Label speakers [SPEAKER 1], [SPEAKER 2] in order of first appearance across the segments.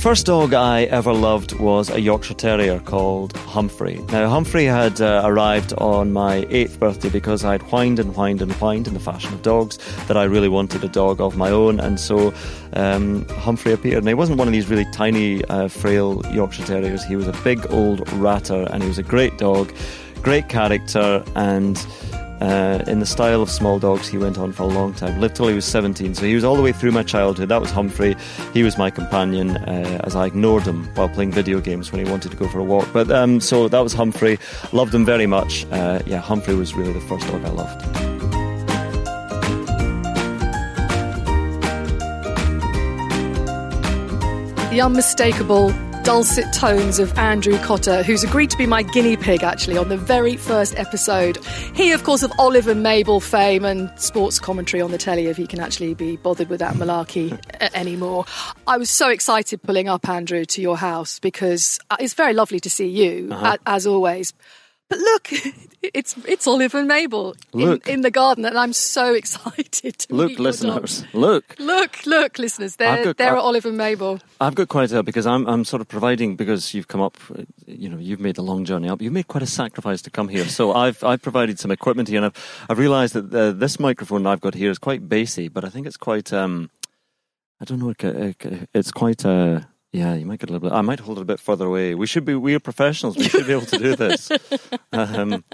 [SPEAKER 1] first dog I ever loved was a Yorkshire Terrier called Humphrey. Now, Humphrey had uh, arrived on my eighth birthday because I'd whined and whined and whined in the fashion of dogs that I really wanted a dog of my own, and so um, Humphrey appeared. And he wasn't one of these really tiny, uh, frail Yorkshire Terriers. He was a big old ratter, and he was a great dog, great character, and uh, in the style of small dogs, he went on for a long time, lived till he was 17. So he was all the way through my childhood. That was Humphrey. He was my companion uh, as I ignored him while playing video games when he wanted to go for a walk. But um, so that was Humphrey. Loved him very much. Uh, yeah, Humphrey was really the first dog I loved.
[SPEAKER 2] The unmistakable dulcet tones of Andrew Cotter, who's agreed to be my guinea pig actually on the very first episode. He, of course, of Olive and Mabel fame and sports commentary on the telly, if he can actually be bothered with that malarkey anymore. I was so excited pulling up, Andrew, to your house because uh, it's very lovely to see you, uh-huh. as always. But look, it's it's Olive and Mabel in, in, the garden, and I'm so excited to
[SPEAKER 1] look, listeners. Look,
[SPEAKER 2] look, look, listeners. They're got, they're Olive and Mabel.
[SPEAKER 1] I've got quite a because I'm I'm sort of providing because you've come up, you know, you've made the long journey up. You've made quite a sacrifice to come here, so I've I've provided some equipment here, and I've I've realised that uh, this microphone I've got here is quite bassy, but I think it's quite um, I don't know, it's quite uh yeah, you might get a little bit. I might hold it a bit further away. We should be. We are professionals. We should be able to do this. Um,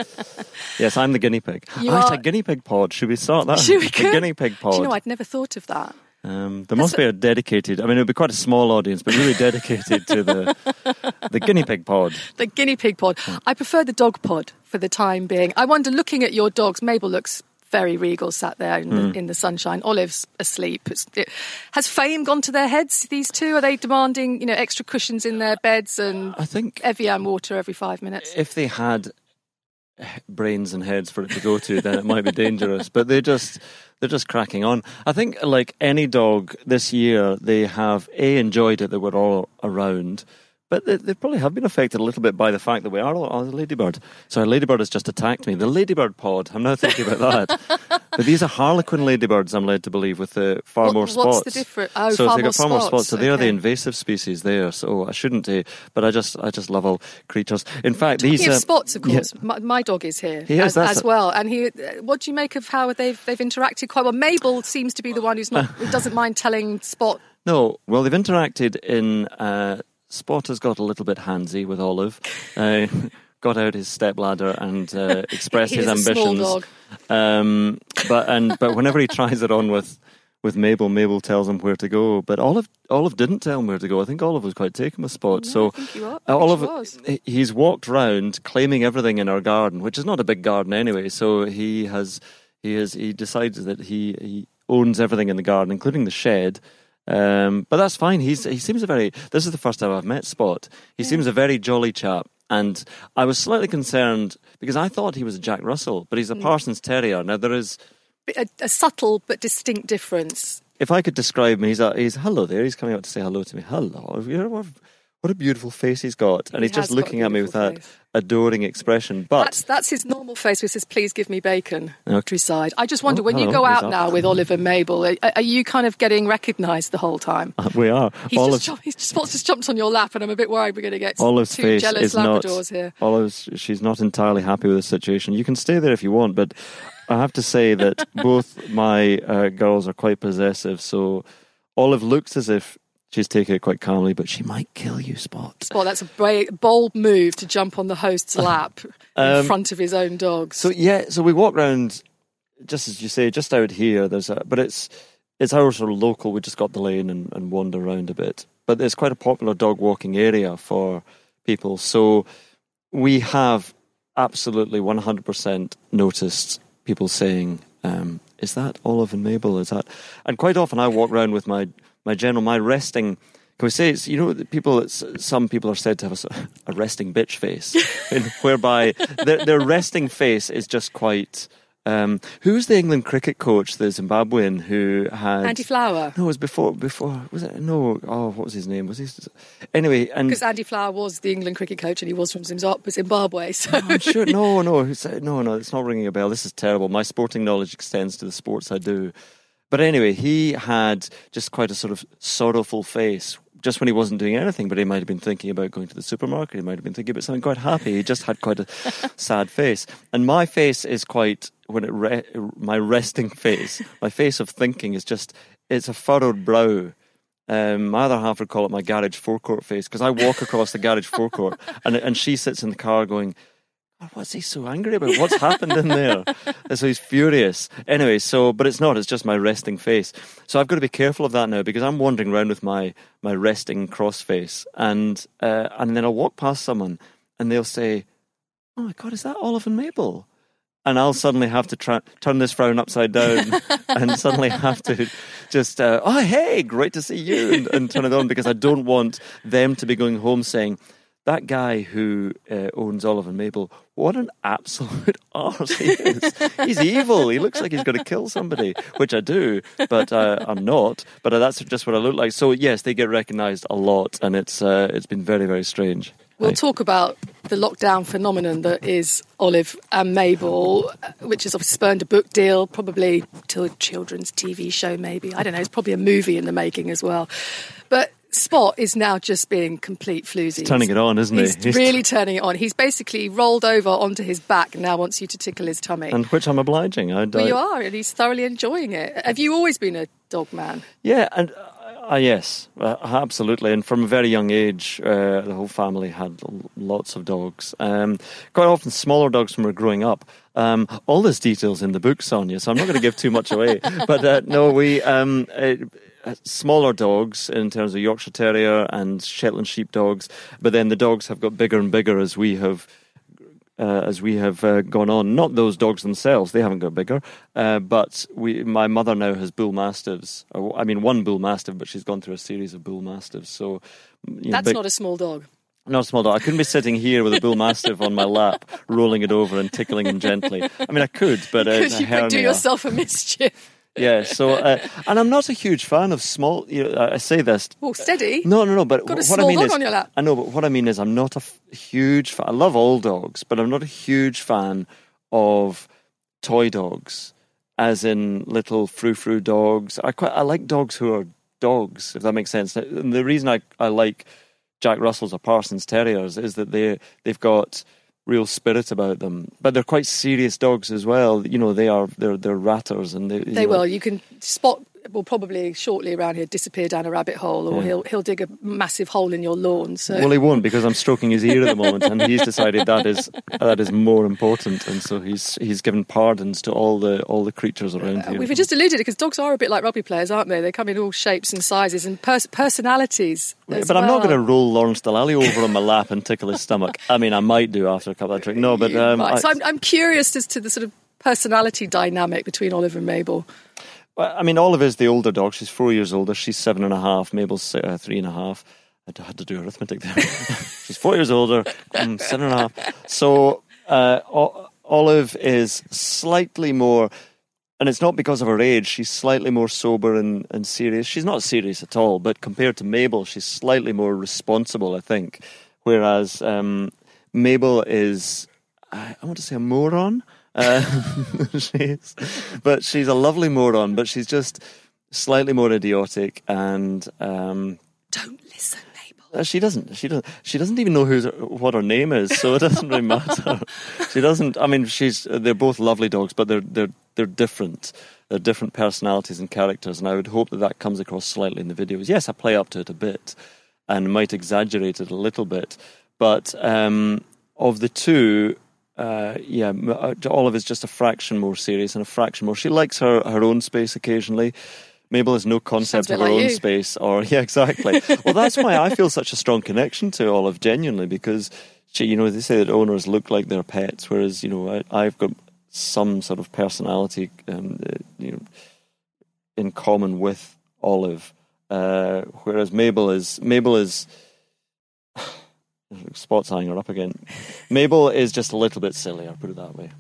[SPEAKER 1] yes, I'm the guinea pig. You oh, a guinea pig pod. Should we start that?
[SPEAKER 2] Should we?
[SPEAKER 1] The guinea pig pod.
[SPEAKER 2] Do you know, I'd never thought of that.
[SPEAKER 1] Um, there That's must be a dedicated. I mean, it would be quite a small audience, but really dedicated to the the guinea pig pod.
[SPEAKER 2] The guinea pig pod. I prefer the dog pod for the time being. I wonder, looking at your dogs, Mabel looks very regal sat there in, mm. the, hmm. in the, sunshine. Olive's asleep. It, has fame gone to their heads? These two are they demanding you know extra cushions in their beds and I think Evian water every five minutes?
[SPEAKER 1] If they had brains and heads for it to go to, then it might be dangerous. But they just they're just cracking on. I think like any dog this year, they have a enjoyed it that we're all around but they, they, probably have been affected a little bit by the fact that we are all, oh, the ladybird. So a ladybird has just attacked me. The ladybird pod. I'm now thinking about that. but these are harlequin ladybirds, I'm led to believe, with the far
[SPEAKER 2] what,
[SPEAKER 1] more spots.
[SPEAKER 2] What's the difference? Oh,
[SPEAKER 1] so
[SPEAKER 2] far
[SPEAKER 1] they got far
[SPEAKER 2] spots.
[SPEAKER 1] more spots. So okay. they are the invasive species there. So I shouldn't. Uh, but I just, I just love all creatures. In fact,
[SPEAKER 2] Talking
[SPEAKER 1] these
[SPEAKER 2] of uh, spots, of course. Yeah. My, my, dog is here
[SPEAKER 1] he is,
[SPEAKER 2] as, as well. And he, what do you make of how they've they've interacted quite well? Mabel seems to be the one who's not, who doesn't mind telling Spot.
[SPEAKER 1] No, well, they've interacted in. Uh, Spot has got a little bit handsy with Olive. Uh, got out his stepladder and uh, expressed his ambitions. Um, but and but whenever he tries it on with with Mabel, Mabel tells him where to go. But Olive Olive didn't tell him where to go. I think Olive was quite taken with Spot. So
[SPEAKER 2] uh,
[SPEAKER 1] Olive he's walked round claiming everything in our garden, which is not a big garden anyway. So he has he has he decides that he he owns everything in the garden, including the shed. Um, but that's fine. He's he seems a very. This is the first time I've met Spot. He yeah. seems a very jolly chap, and I was slightly concerned because I thought he was a Jack Russell, but he's a mm. Parsons Terrier. Now there is
[SPEAKER 2] a, a, subtle but distinct difference.
[SPEAKER 1] If I could describe him, he's a, he's hello there. He's coming out to say hello to me. Hello. What a beautiful face he's got, and
[SPEAKER 2] he
[SPEAKER 1] he's just looking at me with that adoring expression. But
[SPEAKER 2] that's, that's his normal face, which says "Please give me bacon." Countryside. I just wonder oh, when you go out now with Oliver Mabel, are, are you kind of getting recognised the whole time?
[SPEAKER 1] Uh, we are.
[SPEAKER 2] He's Olive, just, he's just, just jumped on your lap, and I'm a bit worried we're going to get Olive's two jealous Labradors
[SPEAKER 1] not,
[SPEAKER 2] here.
[SPEAKER 1] Olive's she's not entirely happy with the situation. You can stay there if you want, but I have to say that both my uh, girls are quite possessive. So Olive looks as if She's taking it quite calmly, but she might kill you, Spot.
[SPEAKER 2] Spot, that's a bold move to jump on the host's lap um, in front of his own dogs.
[SPEAKER 1] So yeah, so we walk around, just as you say, just out here. There's a, but it's it's our sort of local. We just got the lane and, and wander around a bit. But there's quite a popular dog walking area for people. So we have absolutely 100% noticed people saying, um, "Is that Olive and Mabel?" Is that? And quite often I walk around with my my general, my resting. Can we say it's you know people? Some people are said to have a, a resting bitch face, whereby their, their resting face is just quite. Um, who's the England cricket coach, the Zimbabwean who had
[SPEAKER 2] Andy Flower?
[SPEAKER 1] No, it was before. Before was it? No. Oh, what was his name? Was he? Anyway, and
[SPEAKER 2] because Andy Flower was the England cricket coach and he was from Zimbabwe. So
[SPEAKER 1] no, I'm sure. No, no, no, no. It's not ringing a bell. This is terrible. My sporting knowledge extends to the sports I do. But anyway, he had just quite a sort of sorrowful face just when he wasn't doing anything, but he might have been thinking about going to the supermarket. He might have been thinking about something quite happy. He just had quite a sad face. And my face is quite when it re- my resting face, my face of thinking is just it's a furrowed brow. Um, my other half would call it my garage forecourt face because I walk across the garage forecourt and and she sits in the car going, "Oh, "What's he so angry about? What's happened in there?" And so he's furious. Anyway, so but it's not. It's just my resting face. So I've got to be careful of that now because I'm wandering around with my my resting cross face, and uh, and then I'll walk past someone and they'll say, "Oh my God, is that Olive and Mabel?" and I'll suddenly have to tra- turn this frown upside down and suddenly have to just, uh, oh, hey, great to see you, and, and, turn it on because I don't want them to be going home saying, that guy who uh, owns Olive and Mabel, what an absolute arse he is. He's evil. He looks like he's going to kill somebody, which I do, but uh, I'm not. But that's just what I look like. So yes, they get recognised a lot, and it's uh, it's been very very strange.
[SPEAKER 2] We'll talk about the lockdown phenomenon that is Olive and Mabel, which has obviously spurned a book deal, probably to a children's TV show, maybe. I don't know, it's probably a movie in the making as well. But Spot is now just being complete floozy.
[SPEAKER 1] He's turning it on, isn't
[SPEAKER 2] He's
[SPEAKER 1] he? He's
[SPEAKER 2] really turning it on. He's basically rolled over onto his back and now wants you to tickle his tummy.
[SPEAKER 1] And which I'm obliging. I,
[SPEAKER 2] well, you are, and he's thoroughly enjoying it. Have you always been a dog man?
[SPEAKER 1] Yeah, and uh, yes, uh, absolutely. And from a very young age, uh, the whole family had lots of dogs. Um, quite often, smaller dogs when we were growing up. Um, all this details in the book, Sonja, so I'm not going to give too much away. But uh, no, we. Um, uh, smaller dogs in terms of Yorkshire Terrier and Shetland sheepdogs, but then the dogs have got bigger and bigger as we have uh, as we have uh, gone on. Not those dogs themselves; they haven't got bigger. Uh, but we, my mother now has bull mastiffs. I mean, one bull mastiff, but she's gone through a series of bull mastiffs. So
[SPEAKER 2] you know, that's big, not a small dog.
[SPEAKER 1] Not a small dog. I couldn't be sitting here with a bull mastiff on my lap, rolling it over and tickling him gently. I mean, I could, but uh,
[SPEAKER 2] you could do yourself a mischief
[SPEAKER 1] yeah. So, uh, and I'm not a huge fan of small. You know, I say this.
[SPEAKER 2] Oh, steady.
[SPEAKER 1] No, no, no. But
[SPEAKER 2] Got a
[SPEAKER 1] what I mean
[SPEAKER 2] dog
[SPEAKER 1] is,
[SPEAKER 2] on your lap.
[SPEAKER 1] I know, but what I mean is, I'm not a f- huge fan. I love all dogs, but I'm not a huge fan of toy dogs, as in little frou frou dogs. I quite I like dogs who are dogs, if that makes sense. And the reason I I like Jack Russells or Parsons Terriers is that they they've got real spirit about them. But they're quite serious dogs as well. You know, they are they're they're ratters and they
[SPEAKER 2] they
[SPEAKER 1] you
[SPEAKER 2] will. You can spot will probably shortly around here disappear down a rabbit hole, or yeah. he'll he'll dig a massive hole in your lawn. So
[SPEAKER 1] well, he won't because I'm stroking his ear at the moment, and he's decided that is that is more important, and so he's he's given pardons to all the all the creatures around uh, here.
[SPEAKER 2] We've just alluded it because dogs are a bit like rugby players, aren't they? They come in all shapes and sizes and pers- personalities.
[SPEAKER 1] but
[SPEAKER 2] well.
[SPEAKER 1] I'm not going to roll Lawrence Dallaglio over on my lap and tickle his stomach. I mean, I might do after a couple of drinks. No, but um,
[SPEAKER 2] I, so I'm, I'm curious as to the sort of personality dynamic between Oliver and Mabel.
[SPEAKER 1] I mean, Olive is the older dog. She's four years older. She's seven and a half. Mabel's uh, three and a half. I had to do arithmetic there. She's four years older, um, seven and a half. So uh, o- Olive is slightly more, and it's not because of her age. She's slightly more sober and, and serious. She's not serious at all, but compared to Mabel, she's slightly more responsible, I think. Whereas um, Mabel is, I want to say, a moron. Uh, she's, but she's a lovely moron, but she's just slightly more idiotic and. Um,
[SPEAKER 2] Don't listen.
[SPEAKER 1] Uh, she doesn't. She doesn't. She doesn't even know who's what her name is, so it doesn't really matter. she doesn't. I mean, she's. They're both lovely dogs, but they're they're they're different. They're different personalities and characters, and I would hope that that comes across slightly in the videos. Yes, I play up to it a bit, and might exaggerate it a little bit, but um, of the two, uh, yeah, uh, Olive is just a fraction more serious and a fraction more. She likes her, her own space occasionally. Mabel has no concept of her
[SPEAKER 2] like
[SPEAKER 1] own
[SPEAKER 2] you.
[SPEAKER 1] space, or yeah, exactly. well, that's why I feel such a strong connection to Olive, genuinely, because she, you know, they say that owners look like their pets, whereas you know, I, I've got some sort of personality, um, uh, you know, in common with Olive, uh, whereas Mabel is Mabel is. Spot's eyeing her up again. Mabel is just a little bit silly. I'll put it that way.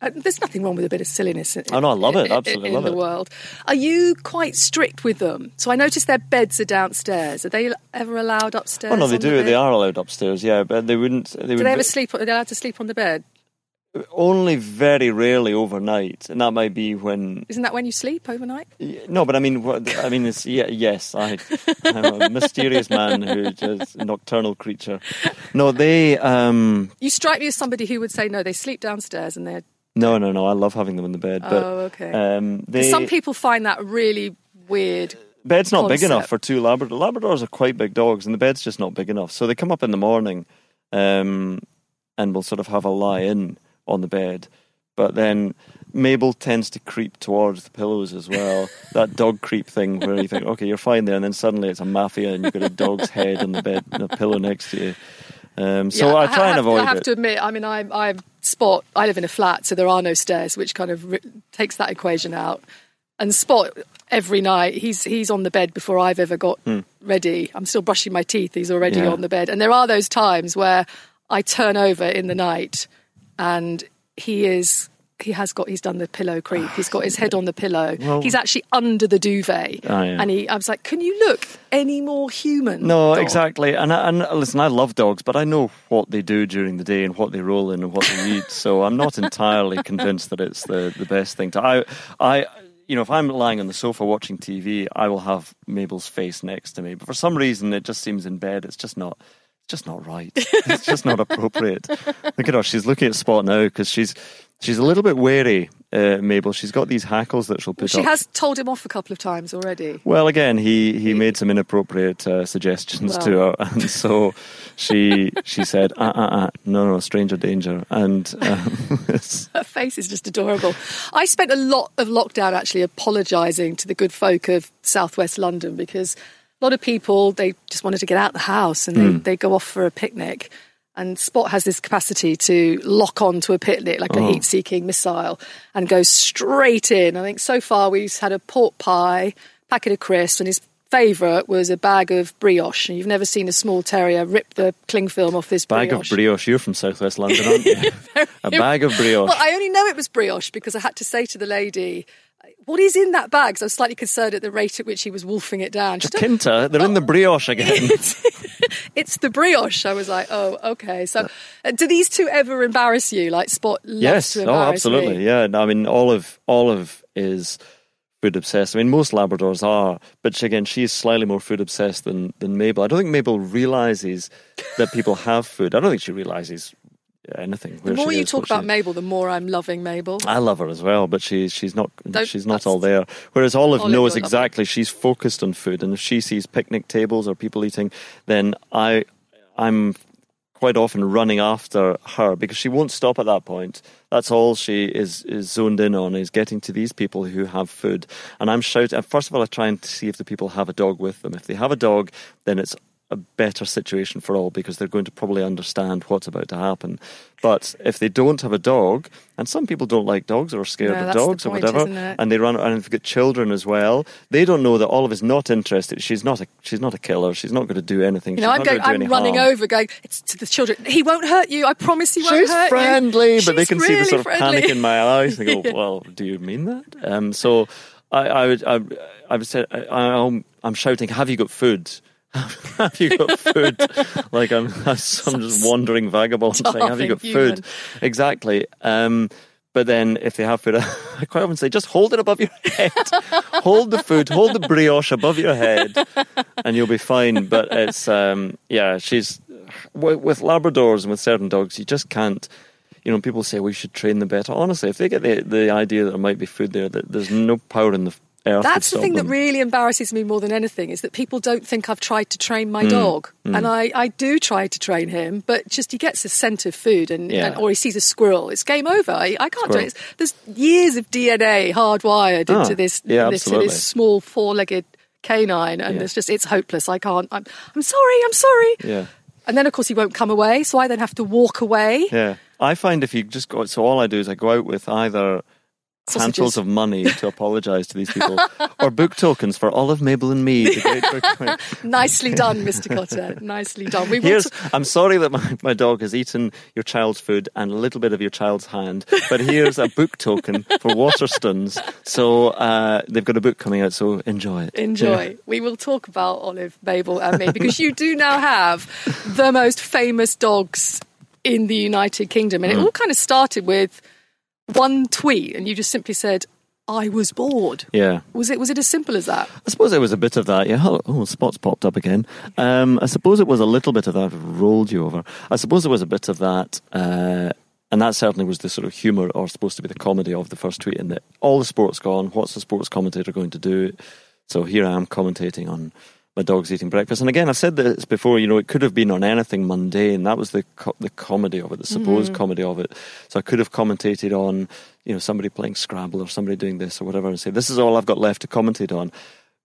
[SPEAKER 2] Uh, there's nothing wrong with a bit of silliness. In,
[SPEAKER 1] Oh, no, I love it. Absolutely
[SPEAKER 2] in
[SPEAKER 1] love
[SPEAKER 2] the
[SPEAKER 1] it.
[SPEAKER 2] world. Are you quite strict with them? So I noticed their beds are downstairs. Are they ever allowed upstairs?
[SPEAKER 1] Oh no, they
[SPEAKER 2] on the
[SPEAKER 1] do. They are allowed upstairs. Yeah, but they wouldn't. They
[SPEAKER 2] Do
[SPEAKER 1] would.
[SPEAKER 2] they ever sleep? Are they allowed to sleep on the bed?
[SPEAKER 1] Only very rarely overnight, and that might be when.
[SPEAKER 2] Isn't that when you sleep overnight?
[SPEAKER 1] No, but I mean, what, I mean, it's yeah, yes. I, I'm a mysterious man who just a nocturnal creature. No, they. um
[SPEAKER 2] You strike me as somebody who would say no. They sleep downstairs and they're.
[SPEAKER 1] No, no, no. I love having them in the bed, but
[SPEAKER 2] oh, okay.
[SPEAKER 1] um, they.
[SPEAKER 2] some people find that really weird.
[SPEAKER 1] bed's not big enough for two Labradors. Labradors are quite big dogs, and the bed's just not big enough. So they come up in the morning, um, and will sort of have a lie in on the bed. But then Mabel tends to creep towards the pillows as well. that dog creep thing where you think, okay, you're fine there, and then suddenly it's a mafia, and you've got a dog's head on the bed and a pillow next to you. Um, so
[SPEAKER 2] Yeah,
[SPEAKER 1] I try and
[SPEAKER 2] have,
[SPEAKER 1] avoid
[SPEAKER 2] I have
[SPEAKER 1] it.
[SPEAKER 2] to admit, I mean, I, I Spot. I live in a flat, so there are no stairs, which kind of takes that equation out. And Spot every night, he's he's on the bed before I've ever got ready. I'm still brushing my teeth. He's already
[SPEAKER 1] Hmm. Yeah.
[SPEAKER 2] on the bed, and there are those times where I turn over in the night, and he is. He has got. He's done the pillow creep. He's got his head on the pillow.
[SPEAKER 1] Well-
[SPEAKER 2] he's actually under the duvet,
[SPEAKER 1] Ah, yeah.
[SPEAKER 2] and he. I was like, "Can you look any more human?"
[SPEAKER 1] No,
[SPEAKER 2] dog?"
[SPEAKER 1] exactly. And, I, and listen, I love dogs, but I know what they do during the day and what they roll in and what they eat. So I'm not entirely convinced that it's the, the best thing to. I, I, you know, if I'm lying on the sofa watching TV, I will have Mabel's face next to me. But for some reason, it just seems in bed. It's just not. It's just not right. It's just not appropriate. Look at her. She's looking at Spot now because she's she's a little bit wary. Uh, Mabel. She's got these hackles that she'll put up.
[SPEAKER 2] She
[SPEAKER 1] up.
[SPEAKER 2] has told him off a couple of times already.
[SPEAKER 1] Well, again, he, he made some inappropriate uh, suggestions to her, and so she she said, uh, uh, uh, no, no, stranger danger, and um,
[SPEAKER 2] Her face is just adorable. I spent a lot of lockdown actually apologising to the good folk of southwest London because lot of people they just wanted to get out the house and they,
[SPEAKER 1] Hmm.
[SPEAKER 2] they go off for a picnic. And Spot has this capacity to lock on to a picnic like a
[SPEAKER 1] Oh.
[SPEAKER 2] heat seeking missile and go straight in. I think so far we've had a pork pie, packet of crisps, and his favourite was a bag of brioche. And you've never seen a small terrier rip the cling film off this
[SPEAKER 1] bag
[SPEAKER 2] brioche.
[SPEAKER 1] of brioche. You're from Southwest London, aren't you? a bag of brioche.
[SPEAKER 2] Well, I only know it was brioche because I had to say to the lady, "What is in that bag?" So I was slightly concerned at the rate at which he was wolfing it down.
[SPEAKER 1] Kinta, they're in the brioche again.
[SPEAKER 2] "It's the brioche." I was like, "Oh, okay." So, uh, do these two ever embarrass you? Like Spot loves
[SPEAKER 1] yes,
[SPEAKER 2] to
[SPEAKER 1] oh, absolutely,
[SPEAKER 2] me.
[SPEAKER 1] yeah. No, I mean, Olive, Olive is food obsessed. I mean, most Labradors are, but she, again, she's slightly more food obsessed than than Mabel. I don't think Mabel realizes that people have food. I don't think she realizes anything.
[SPEAKER 2] The more you
[SPEAKER 1] is,
[SPEAKER 2] talk
[SPEAKER 1] she-
[SPEAKER 2] about Mabel, the more I'm loving Mabel.
[SPEAKER 1] I love her as well, but she's she's not
[SPEAKER 2] Don't-
[SPEAKER 1] she's not all there. Whereas Olive,
[SPEAKER 2] Olive
[SPEAKER 1] knows exactly. She's focused on food, and if she sees picnic tables or people eating, then I I'm quite often running after her because she won't stop at that point. That's all she is is zoned in on is getting to these people who have food, and I'm shouting. First of all, I try and see if the people have a dog with them. If they have a dog, then it's a better situation for all because they're going to probably understand what's about to happen. But if they don't have a dog, and some people don't like dogs or are scared
[SPEAKER 2] No,
[SPEAKER 1] of dogs
[SPEAKER 2] point,
[SPEAKER 1] or whatever, and they run and if they've got children as well, they don't know that Olive is not interested. She's not a she's not a killer. She's not going to do anything.
[SPEAKER 2] You know,
[SPEAKER 1] She's
[SPEAKER 2] I'm
[SPEAKER 1] not
[SPEAKER 2] going. I'm running
[SPEAKER 1] harm.
[SPEAKER 2] over, going. It's to the children. He won't hurt you. I promise he won't
[SPEAKER 1] She's
[SPEAKER 2] hurt
[SPEAKER 1] friendly,
[SPEAKER 2] you.
[SPEAKER 1] but they
[SPEAKER 2] She's
[SPEAKER 1] can see the sort of
[SPEAKER 2] friendly.
[SPEAKER 1] panic in my eyes. They go, "Well, do you mean that?" Um, so I, I would, I, I would say, I, I'm, I'm shouting, "Have you got food?" have you got food? like I'm, I'm just wandering vagabond saying, "Have you got
[SPEAKER 2] human.
[SPEAKER 1] food?" Exactly. Um, but then, if they have food, I quite often say, "Just hold it above your head. hold the food, hold the brioche above your head, and you'll be fine." But it's, um, yeah, she's with with Labradors and with certain dogs, you just can't. You know, people say we should train them better. Honestly, if they get the the idea that there might be food there, that there's no power in the
[SPEAKER 2] That's the thing
[SPEAKER 1] them.
[SPEAKER 2] that really embarrasses me more than anything is that people don't think I've tried to train my dog, and I, I do try to train him, but just he gets a scent of food and,
[SPEAKER 1] Yeah.
[SPEAKER 2] and or he sees a squirrel, it's game over. I, I can't do it. It's- There's years of DNA hardwired
[SPEAKER 1] Ah,
[SPEAKER 2] into this,
[SPEAKER 1] yeah,
[SPEAKER 2] this, this small four-legged canine, and it's just it's hopeless. I can't. I'm, I'm sorry. I'm sorry.
[SPEAKER 1] Yeah.
[SPEAKER 2] And then of course he won't come away, so I then have to walk away.
[SPEAKER 1] Yeah, I find if you just go, so all I do is I go out with either handfuls of money to apologise to these people, or book tokens for Olive, Mabel, and me. The great book.
[SPEAKER 2] Nicely done, Mr. Cotter. Nicely done. We
[SPEAKER 1] Here's,
[SPEAKER 2] t-
[SPEAKER 1] I'm sorry that my, my dog has eaten your child's food and a little bit of your child's hand, but here's a book token for Waterstones. So uh, they've got a book coming out, so enjoy it.
[SPEAKER 2] enjoy.
[SPEAKER 1] Yeah.
[SPEAKER 2] We will talk about Olive, Mabel, and me because you do now have the most famous dogs in the United Kingdom. And it all kind of started with one tweet, and you just simply said, I was bored.
[SPEAKER 1] Yeah.
[SPEAKER 2] Was it was it as simple as that?
[SPEAKER 1] I suppose it was a bit of that. Yeah. Oh, oh spots popped up again. Um, I suppose it was a little bit of that. Rolled you over. I suppose it was a bit of that. Uh, and that certainly was the sort of humour, or supposed to be the comedy of the first tweet. In that all the sport's gone. What's the sports commentator going to do? So here I am commentating on my dog's eating breakfast. And again, I've said this before. You know, it could have been on anything mundane. That was the co- the comedy of it, the supposed mm. comedy of it. So I could have commentated on, you know, somebody playing Scrabble or somebody doing this or whatever, and say this is all I've got left to commentate on.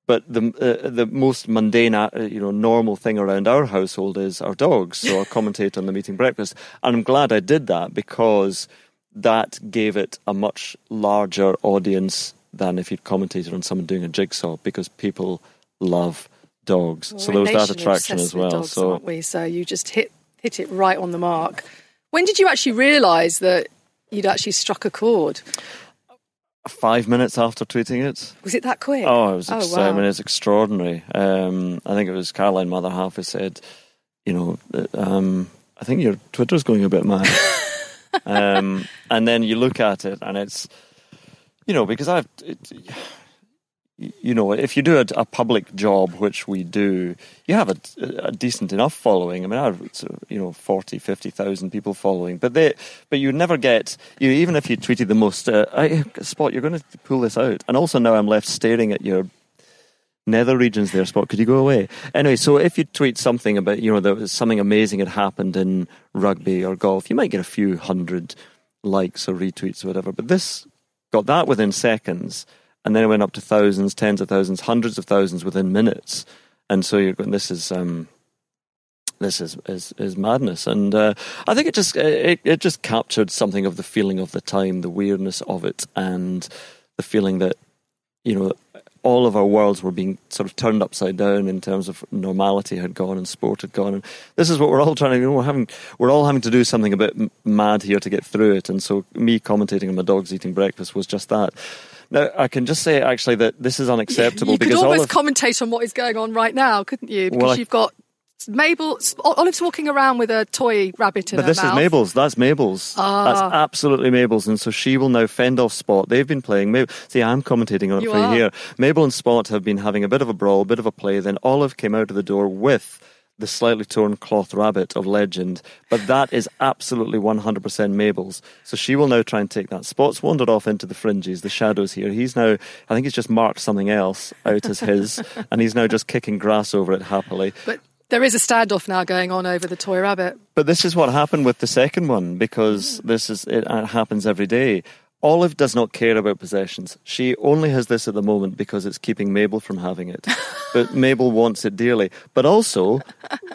[SPEAKER 1] But the uh, the most mundane, uh, you know, normal thing around our household is our dogs. So I commentate on them eating breakfast, and I'm glad I did that because that gave it a much larger audience than if you'd commentated on someone doing a jigsaw because people love dogs. Well, so there was that attraction as well.
[SPEAKER 2] Dogs,
[SPEAKER 1] so
[SPEAKER 2] aren't we? So you just hit hit it right on the mark. When did you actually realise that you'd actually struck a chord?
[SPEAKER 1] Five minutes after tweeting it.
[SPEAKER 2] Was it that quick?
[SPEAKER 1] Oh, it was. Ex- oh, wow. I mean, it's extraordinary. Um, I think it was Caroline Mother half who said, you know, um, I think your Twitter's going a bit mad. um, and then you look at it, and it's, you know, because I've. It, you know, if you do a, a, public job, which we do, you have a, a, decent enough following. I mean, I have, you know, 40, 50,000 people following, but they, but you never get, you even if you tweeted the most, uh, I, Spot, you're going to pull this out. And also now I'm left staring at your nether regions there, Spot. Could you go away? Anyway, so if you tweet something about, you know, that something amazing had happened in rugby or golf, you might get a few hundred likes or retweets or whatever, but this got that within seconds and then it went up to thousands, tens of thousands, hundreds of thousands within minutes. And so you're going, this is um, this is is, is madness. And uh, I think it just it, it just captured something of the feeling of the time, the weirdness of it, and the feeling that you know all of our worlds were being sort of turned upside down in terms of normality had gone and sport had gone and this is what we're all trying to you know we're having we're all having to do something a bit mad here to get through it and so me commentating on my dogs eating breakfast was just that now, I can just say actually that this is unacceptable. Because.
[SPEAKER 2] You could almost commentate on what is going on right now, couldn't you? Because well, you've got Mabel, Olive's walking around with a toy rabbit in
[SPEAKER 1] but
[SPEAKER 2] her
[SPEAKER 1] this
[SPEAKER 2] mouth.
[SPEAKER 1] is Mabel's. That's Mabel's.
[SPEAKER 2] Ah.
[SPEAKER 1] That's absolutely Mabel's, and so she will now fend off Spot. They've been playing. Mabel, see, I'm commentating on it
[SPEAKER 2] you
[SPEAKER 1] for you here. Mabel and Spot have been having a bit of a brawl, a bit of a play. Then Olive came out of the door with the slightly torn cloth rabbit of legend, but that is absolutely 100% Mabel's. So she will now try and take that. Spot's wandered off into the fringes, the shadows here. He's now, I think he's just marked something else out as his, and he's now just kicking grass over it happily.
[SPEAKER 2] But there is a standoff now going on over the toy rabbit.
[SPEAKER 1] But this is what happened with the second one because this is it happens every day. Olive does not care about possessions. She only has this at the moment because it's keeping Mabel from having it. but Mabel wants it dearly. But also,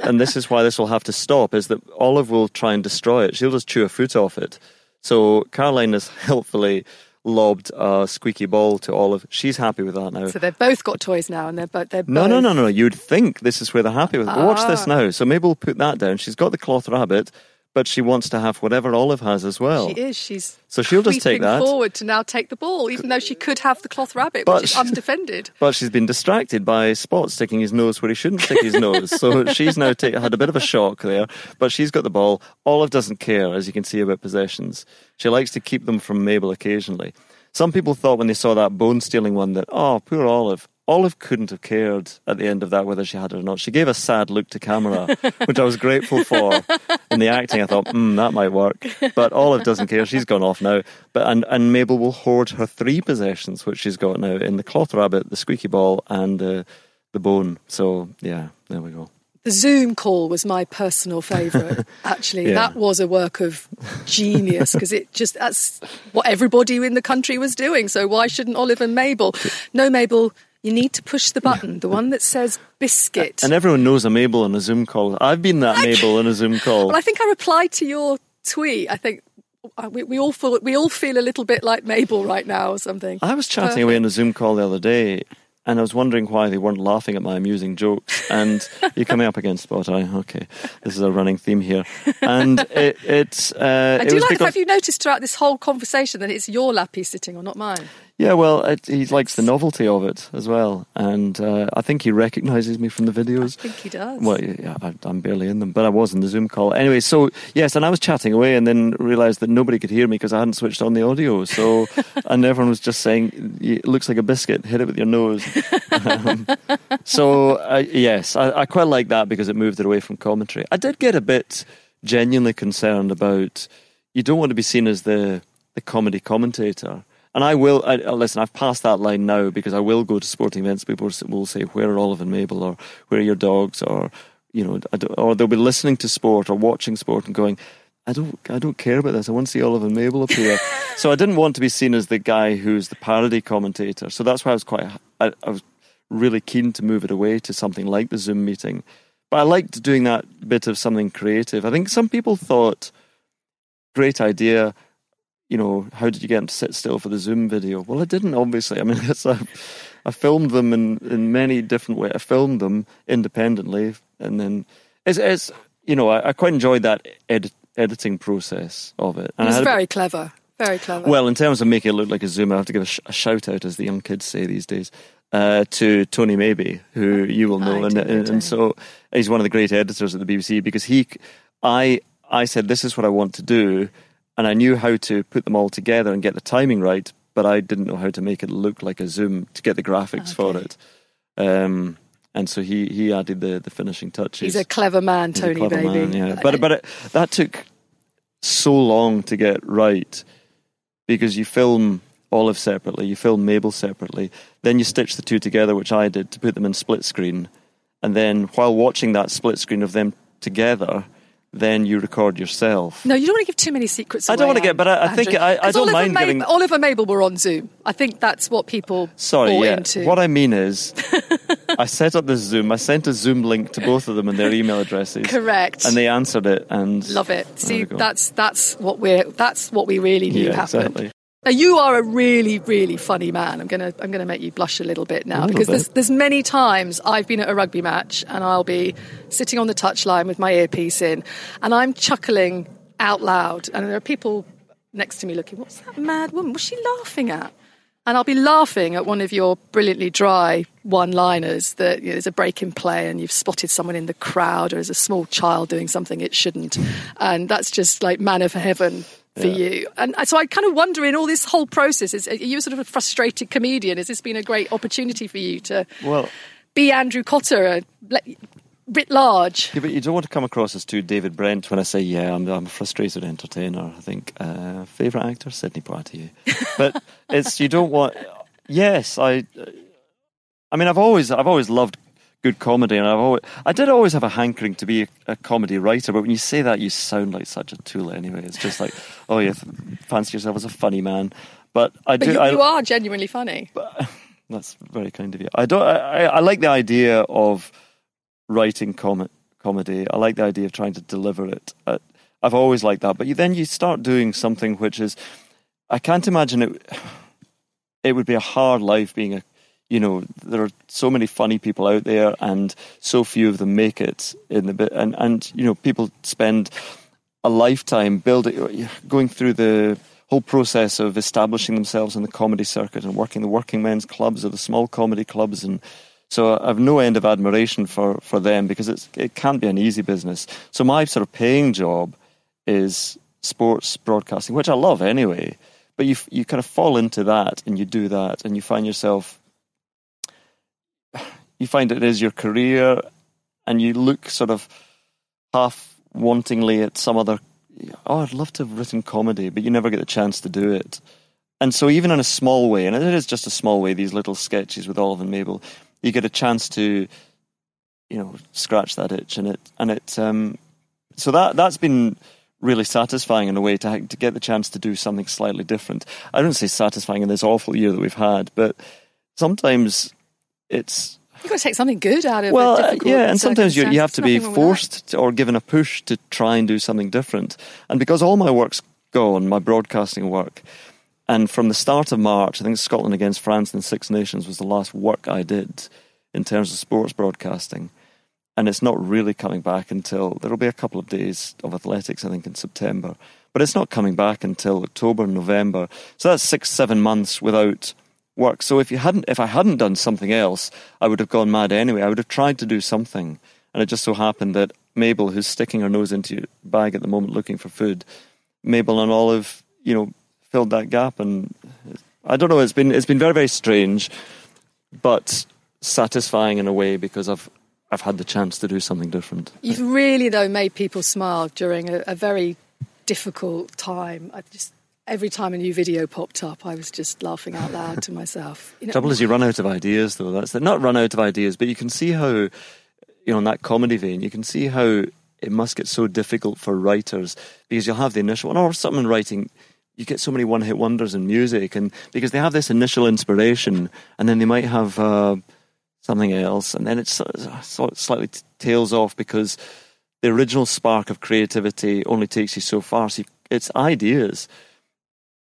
[SPEAKER 1] and this is why this will have to stop, is that Olive will try and destroy it. She'll just chew a foot off it. So Caroline has helpfully lobbed a squeaky ball to Olive. She's happy with that now.
[SPEAKER 2] So they've both got toys now, and they're both. They're
[SPEAKER 1] no,
[SPEAKER 2] both...
[SPEAKER 1] no, no, no. You'd think this is where they're happy with. Ah. Watch this ah. now. So Mabel put that down. She's got the cloth rabbit but she wants to have whatever Olive has as well.
[SPEAKER 2] She is. She's
[SPEAKER 1] so she'll just take that
[SPEAKER 2] forward to now take the ball, even though she could have the cloth rabbit, but which is undefended.
[SPEAKER 1] But she's been distracted by Spot sticking his nose where he shouldn't stick his nose. So she's now take, had a bit of a shock there. But she's got the ball. Olive doesn't care, as you can see about possessions. She likes to keep them from Mabel occasionally. Some people thought when they saw that bone stealing one that, oh, poor Olive. Olive couldn't have cared at the end of that whether she had it or not. She gave a sad look to camera, which I was grateful for. In the acting, I thought, hmm, that might work. But Olive doesn't care. She's gone off now. But and, and Mabel will hoard her three possessions, which she's got now in the cloth rabbit, the squeaky ball, and uh, the bone. So yeah, there we go.
[SPEAKER 2] The Zoom call was my personal favourite. Actually, yeah. that was a work of genius because it just that's what everybody in the country was doing. So why shouldn't Olive and Mabel? No, Mabel you need to push the button, the one that says biscuit.
[SPEAKER 1] And everyone knows I'm Mabel on a Zoom call. I've been that Mabel on a Zoom call.
[SPEAKER 2] Well, I think I replied to your tweet. I think uh, we, we all feel we all feel a little bit like Mabel right now, or something.
[SPEAKER 1] I was chatting Perfect. away on a Zoom call the other day, and I was wondering why they weren't laughing at my amusing jokes. And you're coming up against Spot Eye. Okay, this is a running theme here, and it, it's. Uh,
[SPEAKER 2] I
[SPEAKER 1] it
[SPEAKER 2] do
[SPEAKER 1] like
[SPEAKER 2] because...
[SPEAKER 1] the
[SPEAKER 2] fact you noticed throughout this whole conversation that it's your lappy sitting or not mine.
[SPEAKER 1] Yeah, well, it, he likes the novelty of it as well, and uh, I think he recognises me from the videos.
[SPEAKER 2] I think he does.
[SPEAKER 1] Well, yeah, I, I'm barely in them, but I was in the Zoom call anyway. So yes, and I was chatting away, and then realised that nobody could hear me because I hadn't switched on the audio. So, and everyone was just saying, "It looks like a biscuit. Hit it with your nose." um, so uh, yes, I, I quite like that because it moved it away from commentary. I did get a bit genuinely concerned about. You don't want to be seen as the the comedy commentator and I will I, uh, listen. I've passed that line now because I will go to sporting events. People will say, "Where are Olive and Mabel?" or "Where are your dogs?" or you know, or they'll be listening to sport or watching sport and going, "I don't, I don't care about this. I want to see Olive and Mabel up here." so I didn't want to be seen as the guy who's the parody commentator. So that's why I was quite, I, I was really keen to move it away to something like the Zoom meeting. But I liked doing that bit of something creative. I think some people thought, great idea you know, how did you get him to sit still for the Zoom video? Well, I didn't, obviously. I mean, it's a, I filmed them in, in many different ways. I filmed them independently, and then it's, it's you know, I, I quite enjoyed that edit, editing process of it.
[SPEAKER 2] And it was very clever. Very clever.
[SPEAKER 1] Well, in terms of making it look like a Zoom, I have to give a, sh- a shout out, as the young kids say these days, uh, to Tony Maybe, who you will know, and, and, and so he's one of the great editors at the BBC because he, I, I said this is what I want to do and I knew how to put them all together and get the timing right, but I didn't know how to make it look like a Zoom to get the graphics okay. for it. Um, and so he, he added the, the finishing touches.
[SPEAKER 2] He's a clever man, He's Tony clever baby. Man,
[SPEAKER 1] yeah. But but it, that took so long to get right because you film Olive separately, you film Mabel separately, then you stitch the two together, which I did to put them in split screen, and then while watching that split screen of them together, then you record yourself.
[SPEAKER 2] No, you don't want to give too many secrets.
[SPEAKER 1] I don't want to get, but I, I think I, I don't
[SPEAKER 2] Oliver
[SPEAKER 1] mind giving.
[SPEAKER 2] Oliver Mabel were on Zoom. I think that's what people.
[SPEAKER 1] Sorry, yeah.
[SPEAKER 2] Into.
[SPEAKER 1] What I mean is, I set up this Zoom. I sent a Zoom link to both of them and their email addresses.
[SPEAKER 2] Correct.
[SPEAKER 1] And they answered it, and
[SPEAKER 2] love it. See, that's that's what we're that's what we really knew
[SPEAKER 1] yeah,
[SPEAKER 2] happened.
[SPEAKER 1] Exactly.
[SPEAKER 2] Now you are a really, really funny man. I'm gonna, I'm gonna make you blush a little bit now
[SPEAKER 1] little
[SPEAKER 2] because
[SPEAKER 1] bit.
[SPEAKER 2] there's, there's many times I've been at a rugby match and I'll be sitting on the touchline with my earpiece in, and I'm chuckling out loud, and there are people next to me looking, "What's that mad woman? What's she laughing at?" And I'll be laughing at one of your brilliantly dry one-liners that you know, there's a break in play and you've spotted someone in the crowd or there's a small child doing something it shouldn't, and that's just like manna for heaven for yeah. you. And so I kind of wonder in all this whole process, is are you sort of a frustrated comedian? Has this been a great opportunity for you to
[SPEAKER 1] well,
[SPEAKER 2] be Andrew Cotter, uh, writ large?
[SPEAKER 1] Yeah, but you don't want to come across as too David Brent when I say, yeah, I'm, I'm a frustrated entertainer. I think uh, favourite actor, Sidney Poitier. But it's you don't want. Yes, I. I mean, I've always I've always loved good comedy, and I've always, I did always have a hankering to be a, a, comedy writer. But when you say that, you sound like such a tool. Anyway, it's just like, oh, you fancy yourself as a funny man. But I
[SPEAKER 2] but
[SPEAKER 1] do.
[SPEAKER 2] You,
[SPEAKER 1] I,
[SPEAKER 2] you are genuinely funny.
[SPEAKER 1] But, that's very kind of you. I don't. I, I like the idea of writing com- comedy. I like the idea of trying to deliver it. I, I've always liked that. But you, then you start doing something which is, I can't imagine it. It would be a hard life being a you know there are so many funny people out there and so few of them make it in the bit and and you know people spend a lifetime building going through the whole process of establishing themselves in the comedy circuit and working the working men's clubs or the small comedy clubs and so I have no end of admiration for, for them because it's, it can't be an easy business. So my sort of paying job is sports broadcasting, which I love anyway. But you you kind of fall into that and you do that and you find yourself you find it is your career and you look sort of half wantingly at some other oh i'd love to have written comedy but you never get the chance to do it. And so even in a small way and it is just a small way these little sketches with olive and mabel you get a chance to you know scratch that itch and it and it um, so that that's been really satisfying in a way to to get the chance to do something slightly different. I don't say satisfying in this awful year that we've had but sometimes it's
[SPEAKER 2] You've got to take something good out of it.
[SPEAKER 1] well,
[SPEAKER 2] uh,
[SPEAKER 1] yeah, and sometimes you, you have to be forced to, or given a push to try and do something different. And because all my work's gone, my broadcasting work, and from the start of March, I think Scotland against France and Six Nations was the last work I did in terms of sports broadcasting. And it's not really coming back until there'll be a couple of days of athletics, I think, in September. But it's not coming back until October, November. So that's six, seven months without work. So if you hadn't, if I hadn't done something else, I would have gone mad anyway. I would have tried to do something, and it just so happened that Mabel, who's sticking her nose into your bag at the moment looking for food, Mabel and Olive, you know, filled that gap, and I don't know. It's been it's been very very strange, but satisfying in a way because I've I've had the chance to do something different.
[SPEAKER 2] You've really though made people smile during a, a very difficult time. I just every time a new video popped up, I was just laughing out loud to myself.
[SPEAKER 1] You know, Trouble is, you run out of ideas, though. That's the, not run out of ideas, but you can see how, you know, in that comedy vein, you can see how it must get so difficult for writers because you'll have the initial one, or someone writing. You get so many one-hit wonders in music, and because they have this initial inspiration, and then they might have uh, something else, and then it slightly tails off because the original spark of creativity only takes you so far. So it's ideas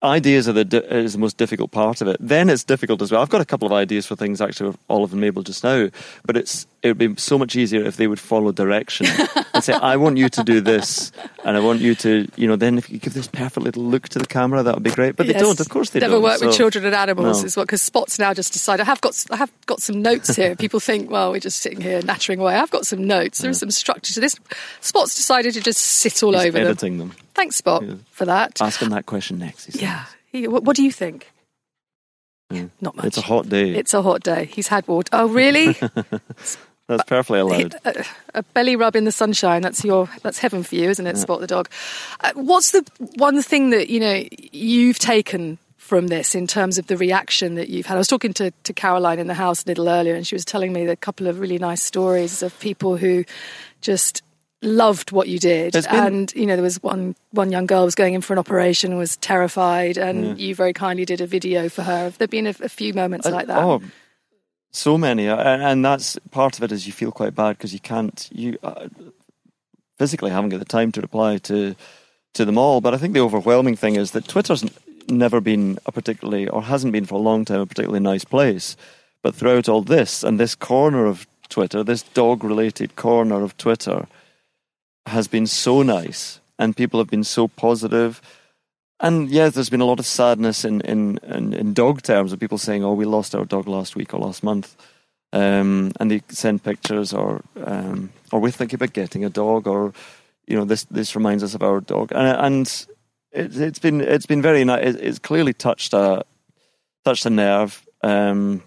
[SPEAKER 1] ideas are the is the most difficult part of it. Then it's difficult as well. I've got a couple of ideas for things actually with Olive and Mabel just now, but it's it would be so much easier if they would follow direction and say, "I want you to do this," and I want you to, you know. Then if you give this perfect little look to the camera, that would be great. But yes. they don't. Of course, they
[SPEAKER 2] Never
[SPEAKER 1] don't.
[SPEAKER 2] Never work so, with children and animals. No. Is what because Spot's now just decided. I have got I have got some notes here. People think, well, we're just sitting here nattering away. I've got some notes. There's yeah. some structure to this. Spot's decided to just sit all
[SPEAKER 1] He's
[SPEAKER 2] over
[SPEAKER 1] editing
[SPEAKER 2] them.
[SPEAKER 1] them.
[SPEAKER 2] Thanks, Spot, yeah. for that.
[SPEAKER 1] Ask him that question next.
[SPEAKER 2] Yeah. What, what do you think?
[SPEAKER 1] Mm.
[SPEAKER 2] Not much.
[SPEAKER 1] It's a hot day.
[SPEAKER 2] It's a hot day. He's had water. Oh, really?
[SPEAKER 1] that's perfectly allowed.
[SPEAKER 2] A, a, belly rub in the sunshine. That's your. That's heaven for you, isn't it? Yeah. Spot the dog. Uh, what's the one thing that you know you've taken from this in terms of the reaction that you've had? I was talking to, to Caroline in the house a little earlier, and she was telling me a couple of really nice stories of people who just loved what you did been... and you know there was one one young girl was going in for an operation was terrified and yeah. you very kindly did a video for her have there been a, a few moments uh, like that
[SPEAKER 1] oh so many uh, and that's part of it is you feel quite bad because you can't you uh, physically haven't got the time to reply to to them all but i think the overwhelming thing is that twitter's never been a particularly or hasn't been for a long time a particularly nice place but throughout all this and this corner of twitter this dog related corner of twitter has been so nice and people have been so positive. And yes, there's been a lot of sadness in, in, in, in dog terms of people saying, oh, we lost our dog last week or last month. Um, and they send pictures or um, or we think about getting a dog or you know this this reminds us of our dog and, and it, has been it's been very nice it's clearly touched a touched a nerve um,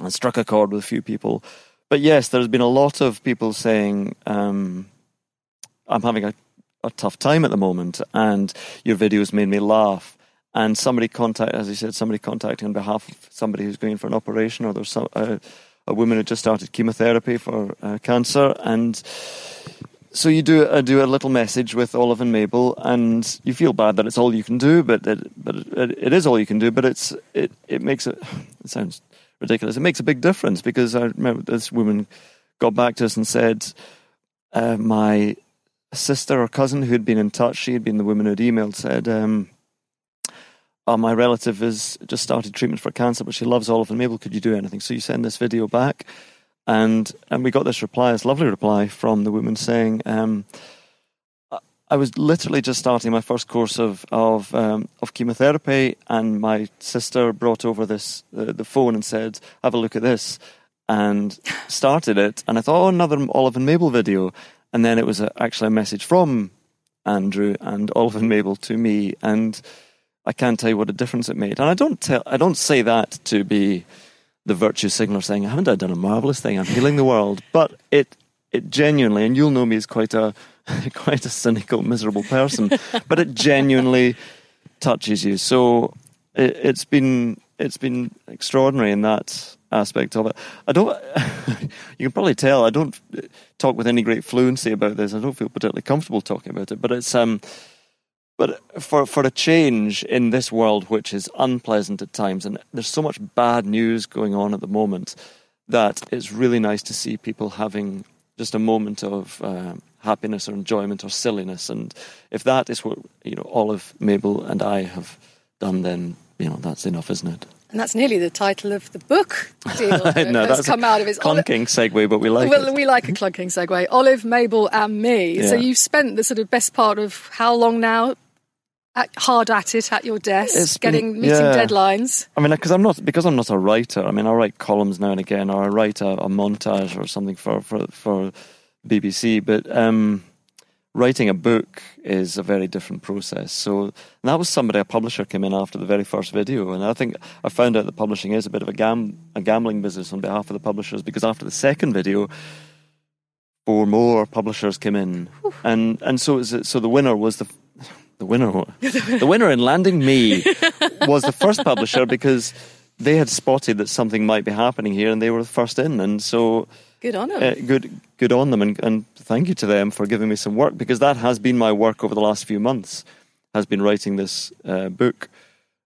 [SPEAKER 1] and struck a chord with a few people but yes there's been a lot of people saying um, I'm having a, a tough time at the moment, and your videos made me laugh. And somebody contact, as you said, somebody contacting on behalf of somebody who's going for an operation, or there's some, uh, a woman who just started chemotherapy for uh, cancer, and so you do uh, do a little message with Olive and Mabel, and you feel bad that it's all you can do, but it, but it, it is all you can do. But it's it it makes it. It sounds ridiculous. It makes a big difference because I remember this woman got back to us and said, uh, "My sister or cousin who had been in touch, she had been the woman who'd emailed, said, um, oh, my relative has just started treatment for cancer, but she loves Olive and Mabel. Could you do anything? So you send this video back. And, and we got this reply, this lovely reply from the woman saying, um, I was literally just starting my first course of of, um, of chemotherapy, and my sister brought over this uh, the phone and said, "Have a look at this," and started it. And I thought, "Oh, another Olive and Mabel video." And then it was a, actually a message from Andrew and Olive and Mabel to me, and I can't tell you what a difference it made. And I don't tell, I don't say that to be the virtue signaler saying, haven't I done a marvelous thing? I'm healing the world. But it, it genuinely, and you'll know me as quite a, quite a cynical, miserable person, but it genuinely touches you. So it, it's been, it's been extraordinary in that aspect of it. I don't. you can probably tell I don't talk with any great fluency about this. I don't feel particularly comfortable talking about it, but it's um. But for for a change in this world, which is unpleasant at times, and there's so much bad news going on at the moment, that it's really nice to see people having just a moment of uh, happiness or enjoyment or silliness. And if that is what you know, Olive, Mabel, and I have done, then you know that's enough, isn't it?
[SPEAKER 2] And that's nearly the title of the book deal that
[SPEAKER 1] no,
[SPEAKER 2] has come out of
[SPEAKER 1] it. clunking segue, but we like
[SPEAKER 2] well,
[SPEAKER 1] it.
[SPEAKER 2] We like a clunking segue. Olive, Mabel, and me. Yeah. So you've spent the sort of best part of how long now at, hard at it at your desk,
[SPEAKER 1] It's been-
[SPEAKER 2] getting meeting
[SPEAKER 1] yeah.
[SPEAKER 2] deadlines.
[SPEAKER 1] I mean, because I'm not because I'm not a writer. I mean, I write columns now and again, or I write a, a montage or something for for for BBC. But um, writing a book is a very different process. So that was somebody a publisher came in after the very first video, and I think I found out that publishing is a bit of a gam a gambling business on behalf of the publishers because after the second video. Four more publishers came in, and and so is it, so the winner was the the winner the winner in landing me was the first publisher because they had spotted that something might be happening here and they were the first in and so
[SPEAKER 2] Good on 'em.
[SPEAKER 1] uh, good good on them and, and thank you to them for giving me some work because that has been my work over the last few months has been writing this uh, book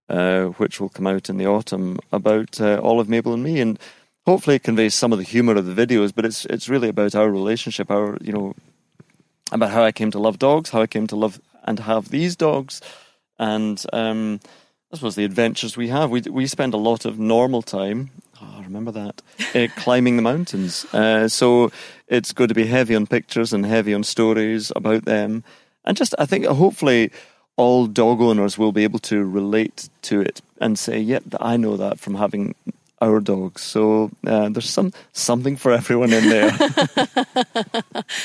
[SPEAKER 1] uh, which will come out in the autumn about uh, Olive Mabel and me and hopefully it conveys some of the humor of the videos but it's it's really about our relationship our you know about how I came to love dogs, how I came to love and have these dogs, and um, I suppose the adventures we have. We we spend a lot of normal time. Oh, I remember that uh, climbing the mountains. Uh, so it's going to be heavy on pictures and heavy on stories about them, and just I think hopefully all dog owners will be able to relate to it and say, "Yep, I know that from having." Our dogs, so uh, there's some something for everyone in there.